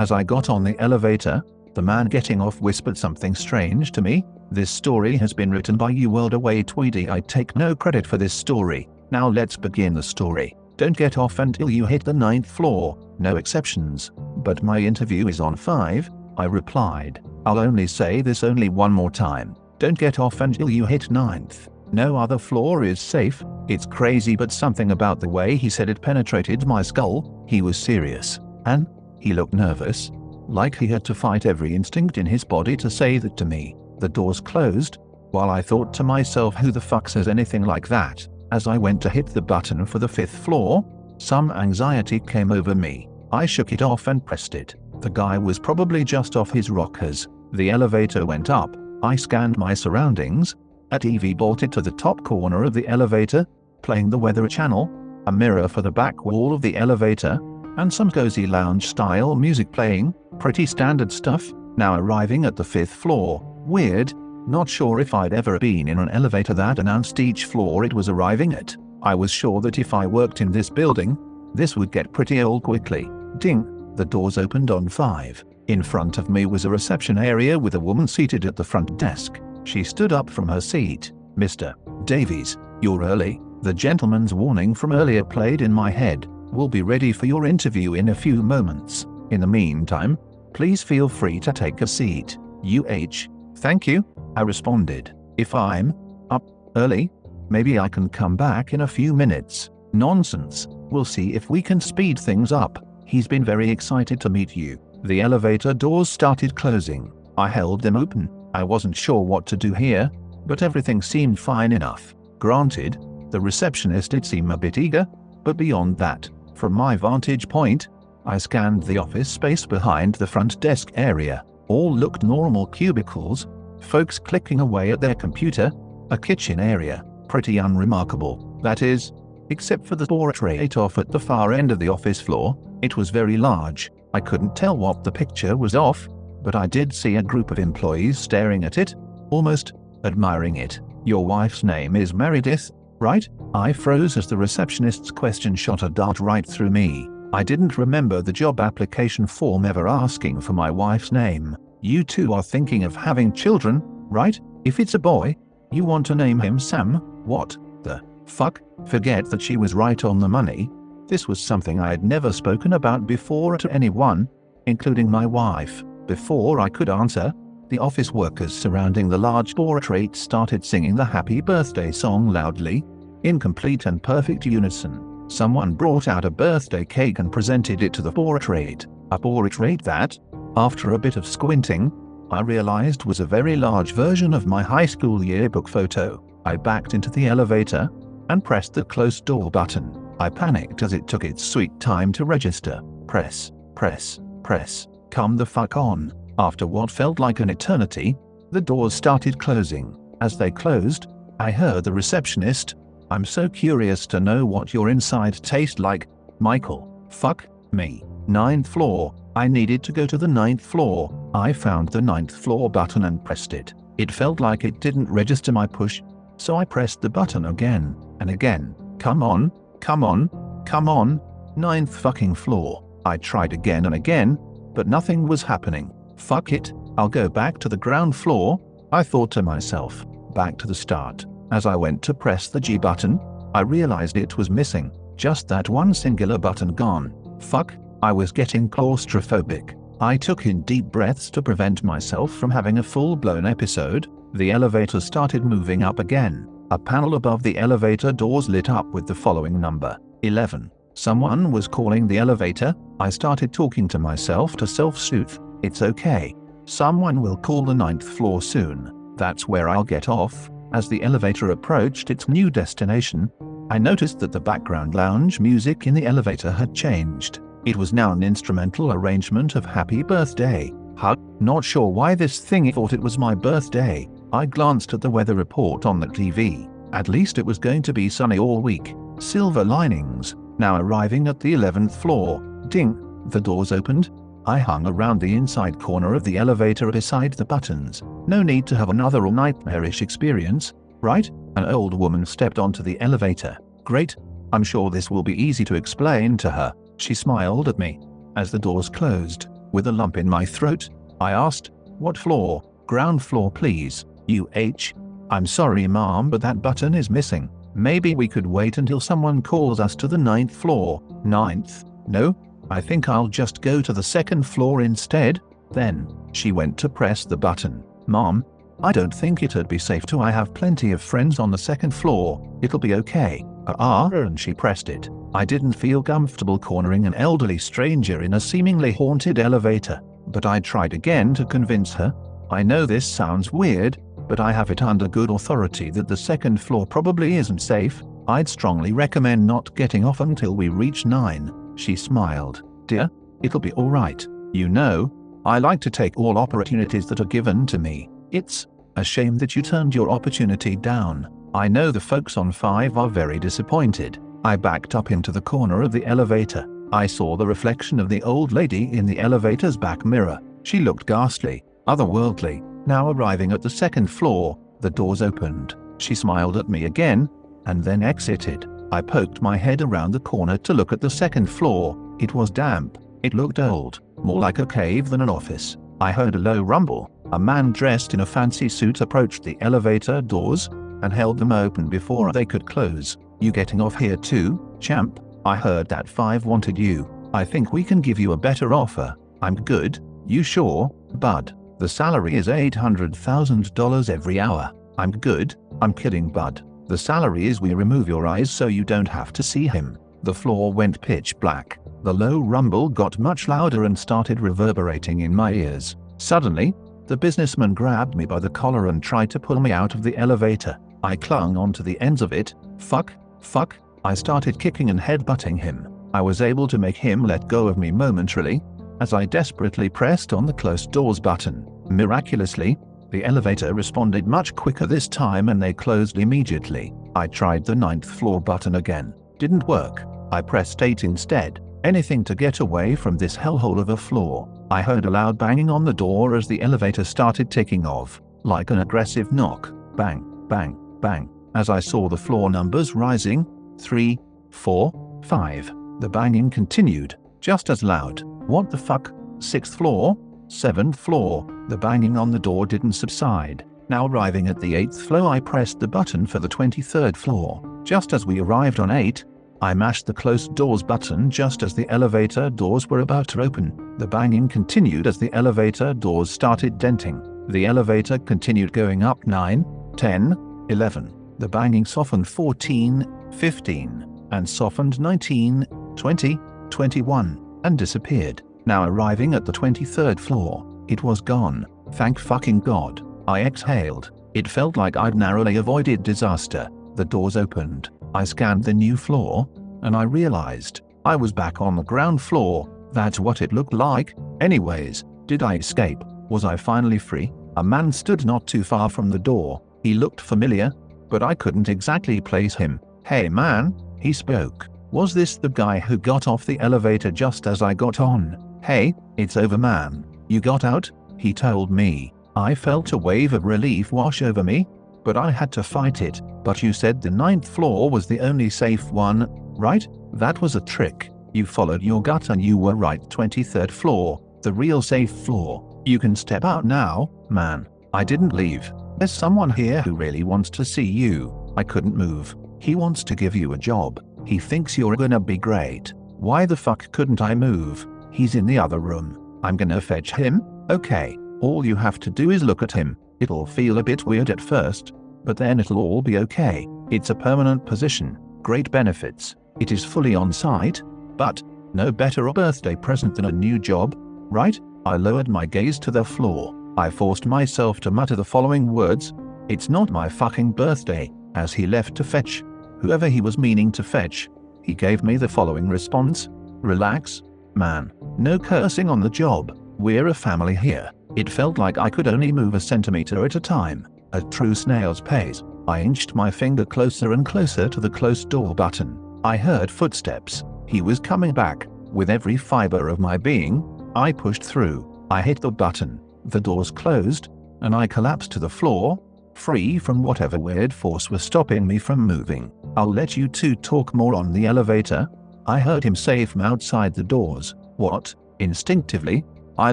As I got on the elevator, the man getting off whispered something strange to me. This story has been written by you world away Tweedy. I take no credit for this story. Now let's begin the story. Don't get off until you hit the ninth floor, no exceptions. But my interview is on 5, I replied. I'll only say this only one more time. Don't get off until you hit ninth. No other floor is safe. It's crazy but something about the way he said it penetrated my skull. He was serious. And he looked nervous. Like he had to fight every instinct in his body to say that to me. The doors closed, while I thought to myself who the fuck says anything like that. As I went to hit the button for the fifth floor, some anxiety came over me. I shook it off and pressed it. The guy was probably just off his rockers. The elevator went up. I scanned my surroundings. At TV bolted to the top corner of the elevator, playing the weather channel, a mirror for the back wall of the elevator, and some cozy lounge style music playing, pretty standard stuff. Now arriving at the fifth floor, Weird, not sure if I'd ever been in an elevator that announced each floor it was arriving at. I was sure that if I worked in this building, this would get pretty old quickly. Ding, the doors opened on 5. In front of me was a reception area with a woman seated at the front desk. She stood up from her seat. Mr. Davies, you're early. The gentleman's warning from earlier played in my head. We'll be ready for your interview in a few moments. In the meantime, please feel free to take a seat. UH, Thank you, I responded. If I'm up early, maybe I can come back in a few minutes. Nonsense. We'll see if we can speed things up. He's been very excited to meet you. The elevator doors started closing. I held them open. I wasn't sure what to do here, but everything seemed fine enough. Granted, the receptionist did seem a bit eager, but beyond that, from my vantage point, I scanned the office space behind the front desk area. All looked normal cubicles, folks clicking away at their computer, a kitchen area, pretty unremarkable, that is, except for the portrait off at the far end of the office floor, it was very large. I couldn't tell what the picture was of, but I did see a group of employees staring at it, almost admiring it. Your wife's name is Meredith, right? I froze as the receptionist's question shot a dart right through me. I didn't remember the job application form ever asking for my wife's name. You two are thinking of having children, right? If it's a boy, you want to name him Sam? What the fuck? Forget that she was right on the money. This was something I had never spoken about before to anyone, including my wife. Before I could answer, the office workers surrounding the large portrait started singing the happy birthday song loudly, in complete and perfect unison. Someone brought out a birthday cake and presented it to the portrait. A portrait that, after a bit of squinting, I realized was a very large version of my high school yearbook photo. I backed into the elevator and pressed the close door button. I panicked as it took its sweet time to register. Press, press, press, come the fuck on. After what felt like an eternity, the doors started closing. As they closed, I heard the receptionist I'm so curious to know what your inside tastes like, Michael. Fuck me. Ninth floor. I needed to go to the ninth floor. I found the ninth floor button and pressed it. It felt like it didn't register my push, so I pressed the button again and again. Come on, come on, come on. Ninth fucking floor. I tried again and again, but nothing was happening. Fuck it, I'll go back to the ground floor, I thought to myself. Back to the start. As I went to press the G button, I realized it was missing, just that one singular button gone. Fuck, I was getting claustrophobic. I took in deep breaths to prevent myself from having a full-blown episode. The elevator started moving up again. A panel above the elevator doors lit up with the following number, 11. Someone was calling the elevator. I started talking to myself to self-soothe. It's okay. Someone will call the ninth floor soon. That's where I'll get off. As the elevator approached its new destination, I noticed that the background lounge music in the elevator had changed. It was now an instrumental arrangement of Happy Birthday. Hug. Not sure why this thing thought it was my birthday. I glanced at the weather report on the TV. At least it was going to be sunny all week. Silver linings. Now arriving at the 11th floor. Ding. The doors opened, I hung around the inside corner of the elevator beside the buttons. No need to have another nightmarish experience, right? An old woman stepped onto the elevator. Great. I'm sure this will be easy to explain to her. She smiled at me. As the doors closed, With a lump in my throat, I asked, What floor? Ground floor, please. UH. I'm sorry, ma'am, but that button is missing. Maybe we could wait until someone calls us to the ninth floor. Ninth? No? I think I'll just go to the second floor instead. Then, she went to press the button. Mom, I don't think it'd be safe to. I have plenty of friends on the second floor. It'll be okay. Ah, and she pressed it. I didn't feel comfortable cornering an elderly stranger in a seemingly haunted elevator, but I tried again to convince her. I know this sounds weird, but I have it under good authority that the second floor probably isn't safe. I'd strongly recommend not getting off until we reach 9. She smiled. Dear, it'll be alright. You know, I like to take all opportunities that are given to me. It's a shame that you turned your opportunity down. I know the folks on 5 are very disappointed. I backed up into the corner of the elevator. I saw the reflection of the old lady in the elevator's back mirror. She looked ghastly, otherworldly. Now arriving at the second floor, the doors opened. She smiled at me again, and then exited. I poked my head around the corner to look at the second floor. It was damp. It looked old, more like a cave than an office. I heard a low rumble. A man dressed in a fancy suit approached the elevator doors and held them open before they could close. You getting off here too, champ? I heard that five wanted you. I think we can give you a better offer. I'm good. You sure, bud? The salary is $800,000 every hour. I'm good. I'm kidding, bud. The salary is we remove your eyes so you don't have to see him. The floor went pitch black. The low rumble got much louder and started reverberating in my ears. Suddenly, the businessman grabbed me by the collar and tried to pull me out of the elevator. I clung onto the ends of it. Fuck, fuck. I started kicking and headbutting him. I was able to make him let go of me momentarily as I desperately pressed on the closed doors button. Miraculously, the elevator responded much quicker this time and they closed immediately. I tried the ninth floor button again. Didn't work. I pressed 8 instead. Anything to get away from this hellhole of a floor. I heard a loud banging on the door as the elevator started taking off, like an aggressive knock. Bang, bang, bang. As I saw the floor numbers rising, three, four, five. The banging continued, just as loud. What the fuck? Sixth floor? Seventh floor. The banging on the door didn't subside. Now arriving at the eighth floor I pressed the button for the 23rd floor. Just as we arrived on 8, I mashed the closed doors button just as the elevator doors were about to open. The banging continued as the elevator doors started denting. The elevator continued going up 9, 10, 11. The banging softened 14, 15, and softened 19, 20, 21, and disappeared. Now arriving at the 23rd floor, it was gone. Thank fucking God. I exhaled. It felt like I'd narrowly avoided disaster. The doors opened. I scanned the new floor, and I realized I was back on the ground floor. That's what it looked like. Anyways, did I escape? Was I finally free? A man stood not too far from the door. He looked familiar, but I couldn't exactly place him. Hey man, he spoke. Was this the guy who got off the elevator just as I got on? Hey, it's over man. You got out? He told me. I felt a wave of relief wash over me, but I had to fight it. But you said the ninth floor was the only safe one, right? That was a trick. You followed your gut and you were right 23rd floor, the real safe floor. You can step out now, man. I didn't leave. There's someone here who really wants to see you. I couldn't move. He wants to give you a job. He thinks you're gonna be great. Why the fuck couldn't I move? He's in the other room. I'm gonna fetch him? Okay. All you have to do is look at him. It'll feel a bit weird at first, but then it'll all be okay. It's a permanent position, great benefits. It is fully on site, but no better a birthday present than a new job, right? I lowered my gaze to the floor. I forced myself to mutter the following words It's not my fucking birthday, as he left to fetch. Whoever he was meaning to fetch. He gave me the following response Relax, man. No cursing on the job. We're a family here. It felt like I could only move a centimeter at a time. A true snail's pace. I inched my finger closer and closer to the closed door button. I heard footsteps. He was coming back. With every fiber of my being, I pushed through. I hit the button. The doors closed, and I collapsed to the floor, free from whatever weird force was stopping me from moving. I'll let you two talk more on the elevator. I heard him say from outside the doors. What? Instinctively, I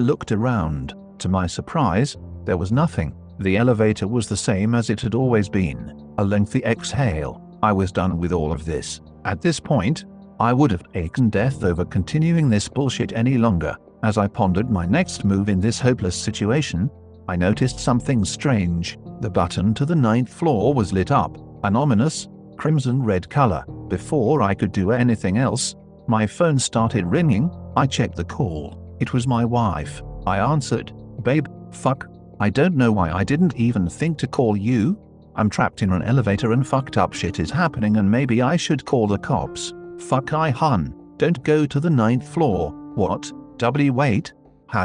looked around. To my surprise, there was nothing. The elevator was the same as it had always been. A lengthy exhale. I was done with all of this. At this point, I would have taken death over continuing this bullshit any longer. As I pondered my next move in this hopeless situation, I noticed something strange. The button to the ninth floor was lit up, an ominous, crimson red color. Before I could do anything else, my phone started ringing. I checked the call. It was my wife. I answered, Babe, fuck. I don't know why I didn't even think to call you. I'm trapped in an elevator and fucked up shit is happening and maybe I should call the cops. Fuck I hun. Don't go to the ninth floor. What? W wait.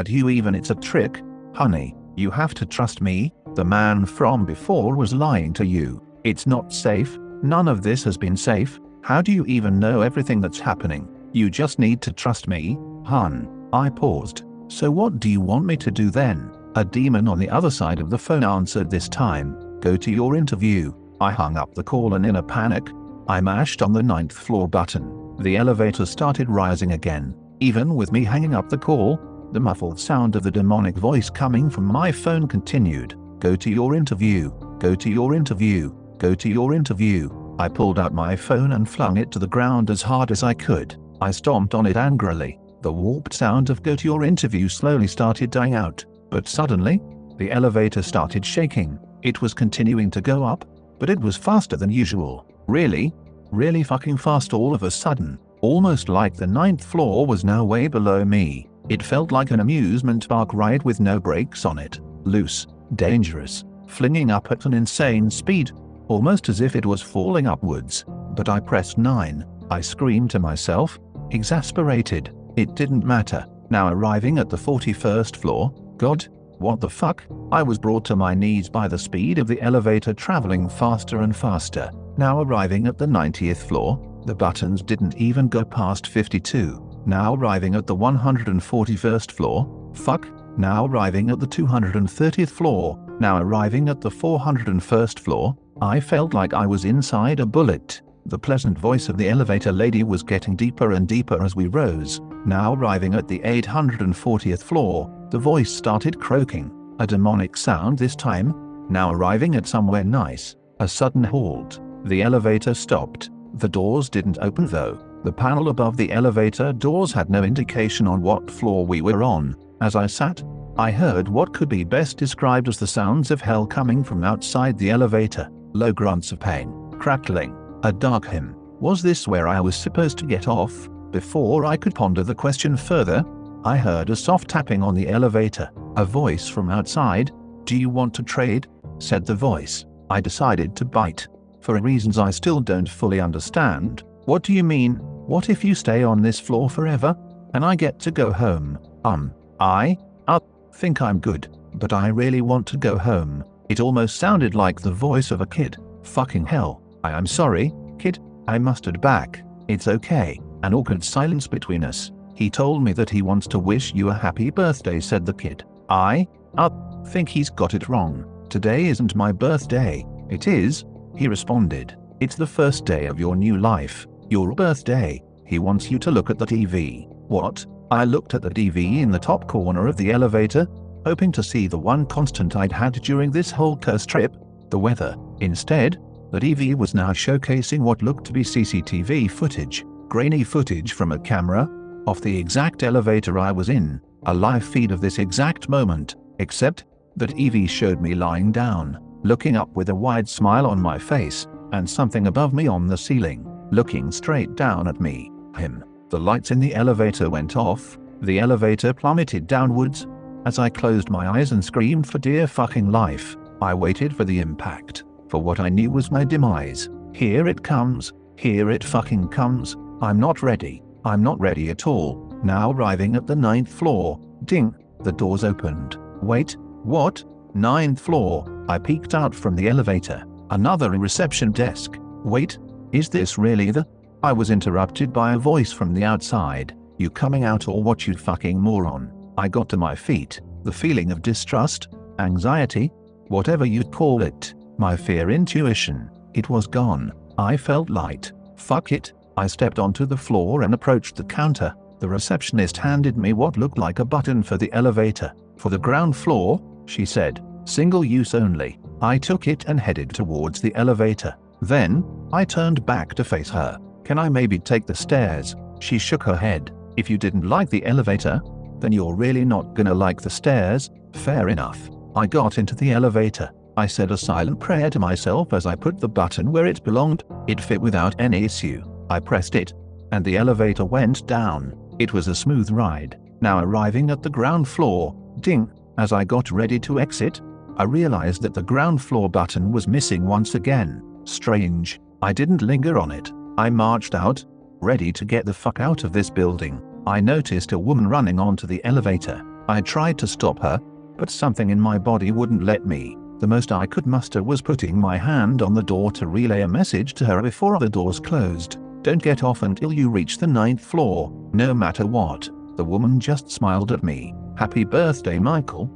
Do you even it's a trick? Honey, you have to trust me. The man from before was lying to you. It's not safe. None of this has been safe. How do you even know everything that's happening? You just need to trust me, hun. I paused. So what do you want me to do then? A demon on the other side of the phone answered this time. Go to your interview. I hung up the call and in a panic, I mashed on the ninth floor button. The elevator started rising again. Even with me hanging up the call, the muffled sound of the demonic voice coming from my phone continued. Go to your interview. Go to your interview. Go to your interview. I pulled out my phone and flung it to the ground as hard as I could. I stomped on it angrily. The warped sound of go to your interview slowly started dying out, but suddenly, the elevator started shaking. It was continuing to go up, but it was faster than usual. Really? Really fucking fast all of a sudden. Almost like the ninth floor was now way below me. It felt like an amusement park ride with no brakes on it. Loose, dangerous, flinging up at an insane speed, almost as if it was falling upwards. But I pressed 9. I screamed to myself, exasperated. It didn't matter. Now arriving at the 41st floor, God, what the fuck? I was brought to my knees by the speed of the elevator traveling faster and faster. Now arriving at the 90th floor, the buttons didn't even go past 52. Now arriving at the 141st floor, fuck. Now arriving at the 230th floor, now arriving at the 401st floor, I felt like I was inside a bullet. The pleasant voice of the elevator lady was getting deeper and deeper as we rose. Now arriving at the 840th floor, the voice started croaking, a demonic sound this time. Now arriving at somewhere nice, a sudden halt. The elevator stopped. The doors didn't open though. The panel above the elevator doors had no indication on what floor we were on. As I sat, I heard what could be best described as the sounds of hell coming from outside the elevator. Low grunts of pain, crackling, a dark hymn. Was this where I was supposed to get off? Before I could ponder the question further, I heard a soft tapping on the elevator. A voice from outside. Do you want to trade? said the voice. I decided to bite for reasons I still don't fully understand. What do you mean? What if you stay on this floor forever? And I get to go home? Um, I? I think I'm good, but I really want to go home. It almost sounded like the voice of a kid. Fucking hell. I am sorry, kid. I mustered back. It's okay. An awkward silence between us. He told me that he wants to wish you a happy birthday, said the kid. I? I think he's got it wrong. Today isn't my birthday. It is, he responded, It's the first day of your new life, your birthday. He wants you to look at the TV. What? I looked at the TV in the top corner of the elevator, hoping to see the one constant I'd had during this whole cursed trip, the weather. Instead, the TV was now showcasing what looked to be CCTV footage, grainy footage from a camera, off the exact elevator I was in, a live feed of this exact moment, except that TV showed me lying down, looking up with a wide smile on my face, and something above me on the ceiling, looking straight down at me, him. The lights in the elevator went off, the elevator plummeted downwards. As I closed my eyes and screamed for dear fucking life, I waited for the impact, for what I knew was my demise. Here it comes, here it fucking comes, I'm not ready, I'm not ready at all. Now arriving at the ninth floor, ding, the doors opened. Wait, what? Ninth floor, I peeked out from the elevator. Another reception desk. Wait, is this really the? I was interrupted by a voice from the outside. You coming out or what you fucking moron? I got to my feet. The feeling of distrust, anxiety, whatever you'd call it, my fear intuition, it was gone. I felt light. Fuck it. I stepped onto the floor and approached the counter. The receptionist handed me what looked like a button for the elevator. For the ground floor, she said, single use only. I took it and headed towards the elevator. Then, I turned back to face her. Can I maybe take the stairs? She shook her head. If you didn't like the elevator, then you're really not gonna like the stairs. Fair enough. I got into the elevator. I said a silent prayer to myself as I put the button where it belonged. It fit without any issue. I pressed it, and the elevator went down. It was a smooth ride. Now arriving at the ground floor, ding, as I got ready to exit, I realized that the ground floor button was missing once again. Strange. I didn't linger on it. I marched out, ready to get the fuck out of this building. I noticed a woman running onto the elevator. I tried to stop her, but something in my body wouldn't let me. The most I could muster was putting my hand on the door to relay a message to her before the doors closed. Don't get off until you reach the ninth floor, no matter what. The woman just smiled at me. Happy birthday, Michael.